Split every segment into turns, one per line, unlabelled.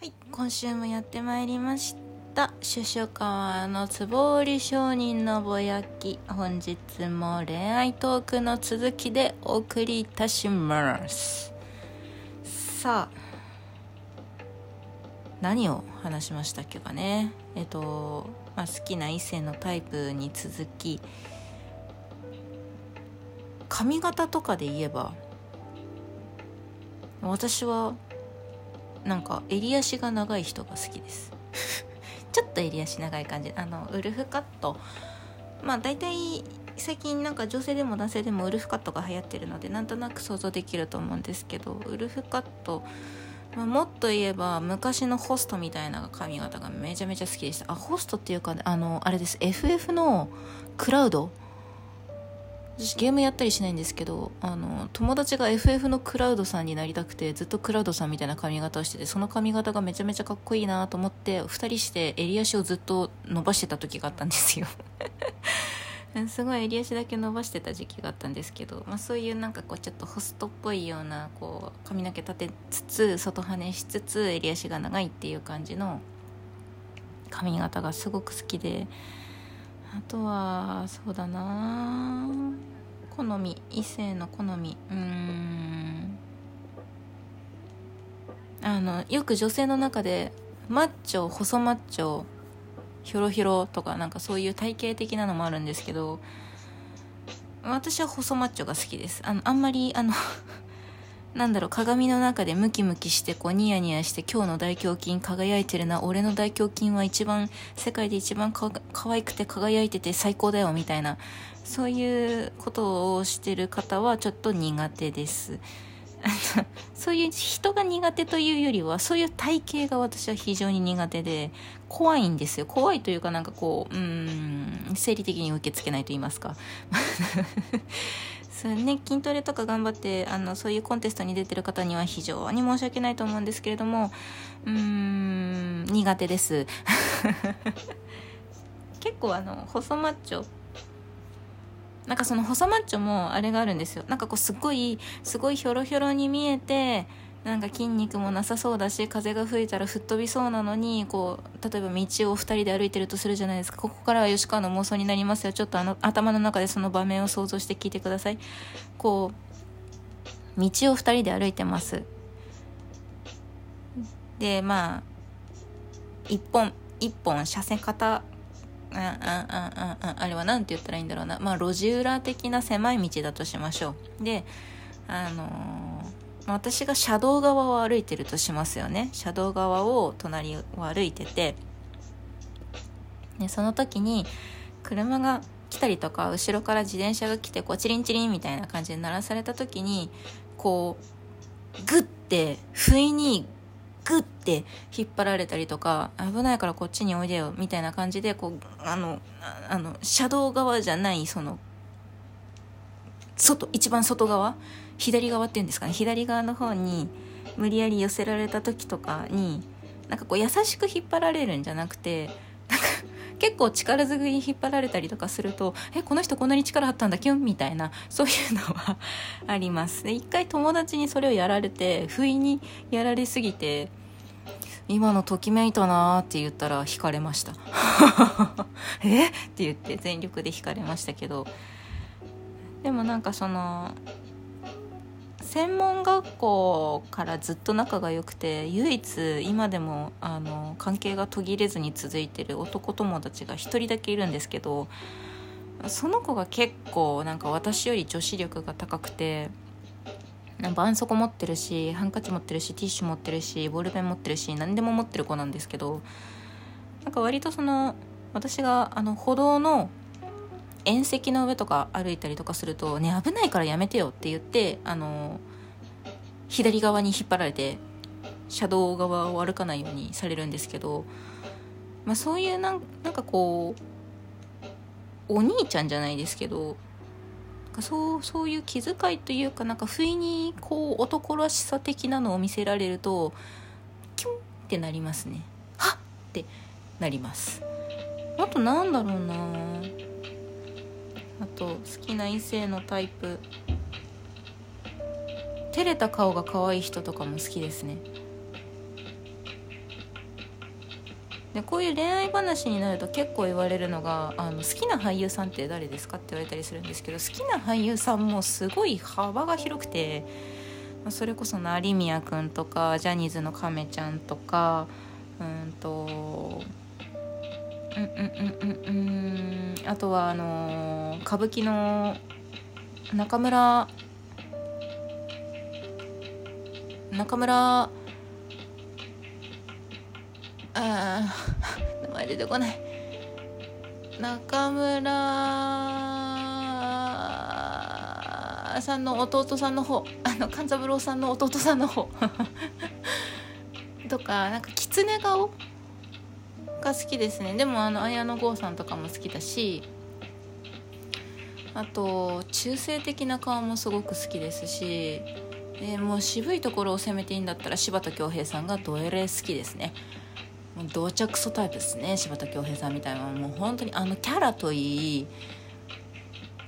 はい、今週もやってまいりました。シュシュ川のつぼ売り商人のぼやき。本日も恋愛トークの続きでお送りいたします。さあ、何を話しましたっけかね。えっと、まあ、好きな異性のタイプに続き、髪型とかで言えば、私はなんか襟足が長い人が好きです。ちょっと襟足長い感じ。あのウルフカット。まあ大体最近なんか女性でも男性でもウルフカットが流行ってるのでなんとなく想像できると思うんですけどウルフカット、まあ、もっと言えば昔のホストみたいな髪型がめちゃめちゃ好きでした。あホストっていうかあのあれです。FF のクラウド私ゲームやったりしないんですけどあの友達が FF のクラウドさんになりたくてずっとクラウドさんみたいな髪型をしててその髪型がめちゃめちゃかっこいいなと思って2人して襟足をずっと伸ばしてた時があったんですよ。すごい襟足だけ伸ばしてた時期があったんですけど、まあ、そういうなんかこうちょっとホストっぽいようなこう髪の毛立てつつ外羽ねしつつ襟足が長いっていう感じの髪型がすごく好きであとはそうだな好み異性の好み。うーん。あのよく女性の中でマッチョ細マッチョヒョロヒョロとかなんかそういう体型的なのもあるんですけど私は細マッチョが好きです。あのあんまりあのなんだろう鏡の中でムキムキしてこうニヤニヤして今日の大胸筋輝いてるな俺の大胸筋は一番世界で一番か可愛くて輝いてて最高だよみたいなそういうことをしてる方はちょっと苦手です。そういう人が苦手というよりはそういう体型が私は非常に苦手で怖いんですよ。怖いというかなんかこううん生理的に受け付けないと言いますか。そうね、筋トレとか頑張ってあのそういうコンテストに出てる方には非常に申し訳ないと思うんですけれどもうーん苦手です。結構あの細マッチョ。なんかその細マッチョもあれがあるんですよ。なんかこうすごいすごいひょろひょろに見えてなんか筋肉もなさそうだし風が吹いたら吹っ飛びそうなのにこう例えば道を2人で歩いてるとするじゃないですか。ここからは吉川の妄想になりますよ。ちょっとあの頭の中でその場面を想像して聞いてください。こう道を2人で歩いてます。でまあ一本一本車線片あああああれは何て言ったらいいんだろうな。まあ路地裏的な狭い道だとしましょう。であのー、私が車道側を歩いてるとしますよね。車道側を隣を歩いてて。でその時に車が来たりとか後ろから自転車が来てこうチリンチリンみたいな感じで鳴らされた時にこうグッて不意にグッて引っ張られたりとか危ないからこっちにおいでよみたいな感じでこうあのあの車道側じゃないその外一番外側？左側っていうんですかね？左側の方に無理やり寄せられた時とかになんかこう優しく引っ張られるんじゃなくてなんか結構力ずくに引っ張られたりとかするとえこの人こんなに力あったんだキュンみたいなそういうのは あります。で一回友達にそれをやられて不意にやられすぎて今のときめいたなーって言ったら惹かれました。え？って言って全力で惹かれましたけどでもなんかその専門学校からずっと仲が良くて唯一今でもあの関係が途切れずに続いてる男友達が一人だけいるんですけどその子が結構なんか私より女子力が高くて絆創膏持ってるしハンカチ持ってるしティッシュ持ってるしボールペン持ってるし何でも持ってる子なんですけどなんか割とその私があの歩道の縁石の上とか歩いたりとかすると「ね危ないからやめてよ」って言ってあの左側に引っ張られて車道側を歩かないようにされるんですけど、まあ、そういうなんかこうお兄ちゃんじゃないですけどそうそういう気遣いというかなんか不意にこう男らしさ的なのを見せられるとキュンってなりますね。はっってなります。あとなんだろうな。あと好きな異性のタイプ。照れた顔が可愛い人とかも好きですね。でこういう恋愛話になると結構言われるのがあの好きな俳優さんって誰ですかって言われたりするんですけど好きな俳優さんもすごい幅が広くてそれこそ成宮君とかジャニーズの亀ちゃんとかうんとうんうんうんうんあとはあの歌舞伎の中村中村あ名前出てこない。中村さんの弟さんの方。あの勘三郎さんの弟さんの方。とかなんか狐顔？が好きですね。でもあの綾野剛さんとかも好きだしあと中性的な顔もすごく好きですし、えー、もう渋いところを攻めていいんだったら柴田恭平さんがどえれ好きですね。もう同着ソタイプですね柴田恭平さんみたいなもう本当にあのキャラといい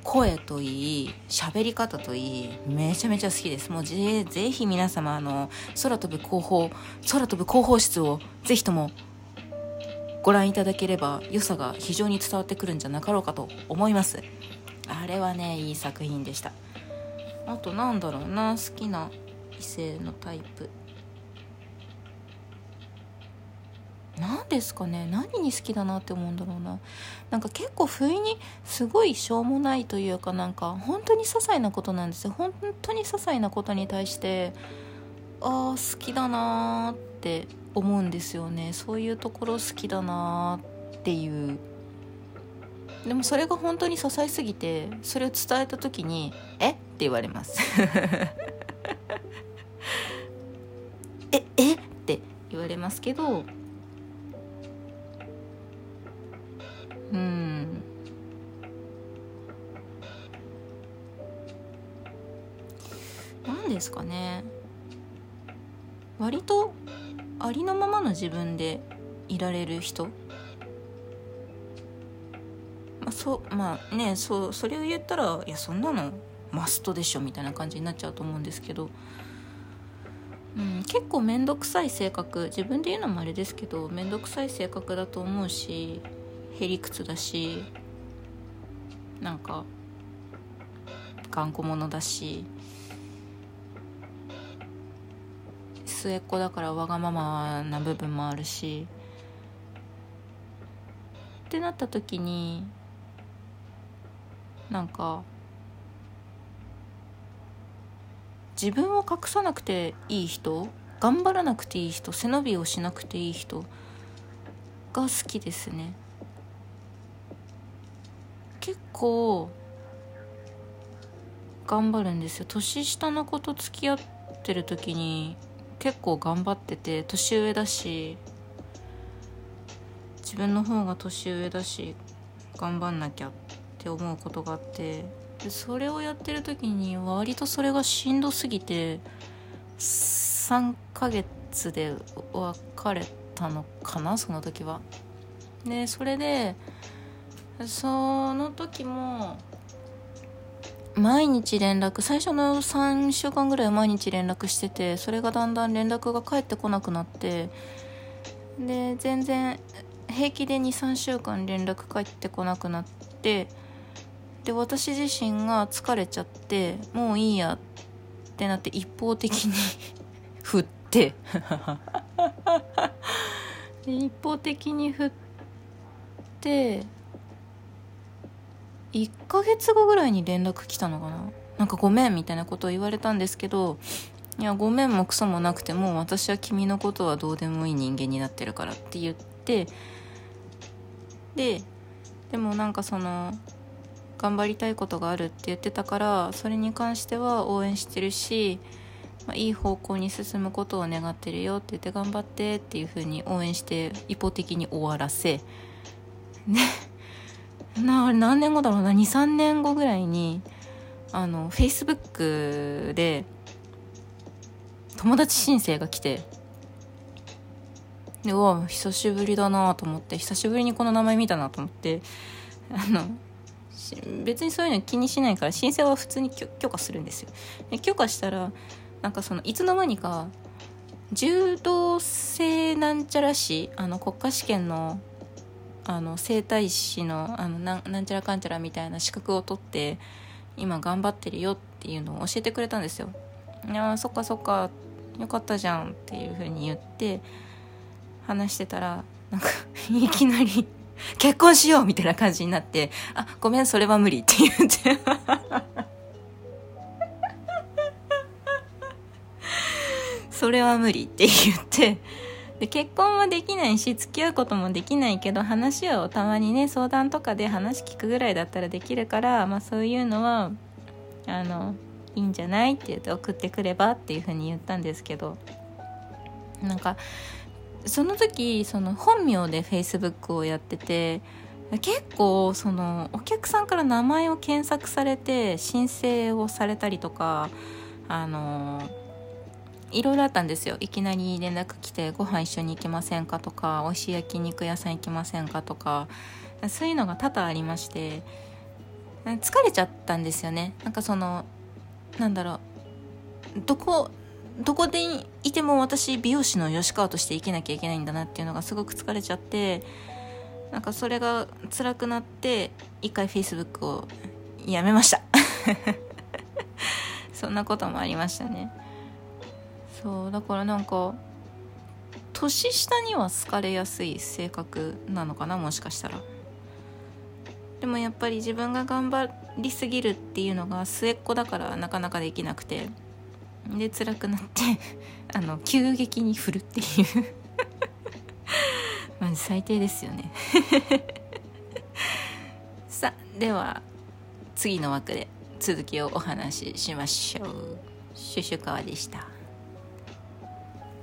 声といい喋り方といいめちゃめちゃ好きです。もうぜぜひ皆様あの空飛ぶ広報空飛ぶ広報室をぜひともご覧いただければ良さが非常に伝わってくるんじゃなかろうかと思います。あれはねいい作品でした。あとなんだろうな好きな異性のタイプ。何ですかね何に好きだなって思うんだろうな。なんか結構不意にすごいしょうもないというかなんか本当に些細なことなんですよ。本当に些細なことに対してあ好きだなって思うんですよね。そういうところ好きだなーっていう。でもそれが本当に些細すぎてそれを伝えた時に「え？っ?」て言われます。え？え？って言われますけどうん。何ですかね。割とありのままの自分でいられる人？まあそうまあねそうそれを言ったらいやそんなのマストでしょみたいな感じになっちゃうと思うんですけど、うん、結構面倒くさい性格。自分で言うのもあれですけど面倒くさい性格だと思うしへりくつだしなんか頑固者だし末っ子だからわがままな部分もあるしってなった時になんか自分を隠さなくていい人頑張らなくていい人背伸びをしなくていい人が好きですね。結構頑張るんですよ。年下の子と付き合ってる時に結構頑張ってて年上だし自分の方が年上だし頑張んなきゃって思うことがあってでそれをやってる時に割とそれがしんどすぎて3ヶ月で別れたのかなその時は。でそれでその時も毎日連絡最初の3週間ぐらい毎日連絡しててそれがだんだん連絡が返ってこなくなってで全然平気で23週間連絡返ってこなくなってで私自身が疲れちゃってもういいやってなって 一方的に振って。一方的に振って1ヶ月後ぐらいに連絡来たのかな？なんかごめんみたいなことを言われたんですけどいやごめんもクソもなくても私は君のことはどうでもいい人間になってるからって言ってででもなんかその頑張りたいことがあるって言ってたからそれに関しては応援してるし、まあ、いい方向に進むことを願ってるよって言って頑張ってっていう風に応援して一方的に終わらせ。ね なあれ何年後だろうな？23年後ぐらいにあのフェイスブックで友達申請が来てでうわ久しぶりだなと思って久しぶりにこの名前見たなと思ってあの別にそういうの気にしないから申請は普通に許可するんですよ。で許可したらなんかそのいつの間にか柔道整なんちゃら師あの国家試験のあの整体師のあのなんなんちゃらかんちゃらみたいな資格を取って今頑張ってるよっていうのを教えてくれたんですよ。いやそっかそっかよかったじゃんっていう風に言って話してたらなんかいきなり結婚しようみたいな感じになってあごめんそれは無理って言ってそれは無理って言ってで結婚はできないし付き合うこともできないけど話をたまにね相談とかで話聞くぐらいだったらできるから、まあ、そういうのはあのいいんじゃないって言って送ってくればっていうふうに言ったんですけどなんかその時その本名でフェイスブックをやってて結構そのお客さんから名前を検索されて申請をされたりとかあのいろいろあったんですよ。いきなり連絡来てご飯一緒に行きませんか？とか美味しい焼肉屋さん行きませんか？とかそういうのが多々ありまして疲れちゃったんですよね。なんかそのなんだろうどこどこでいても私美容師の吉川として生きなきゃいけないんだなっていうのがすごく疲れちゃってなんかそれが辛くなって一回 Facebook をやめました。そんなこともありましたね。そうだからなんか年下には好かれやすい性格なのかなもしかしたら。でもやっぱり自分が頑張りすぎるっていうのが末っ子だからなかなかできなくて。で辛くなって あの急激に振るっていう。まず最低ですよね。さあでは次の枠で続きをお話ししましょう。シュシュカワでした。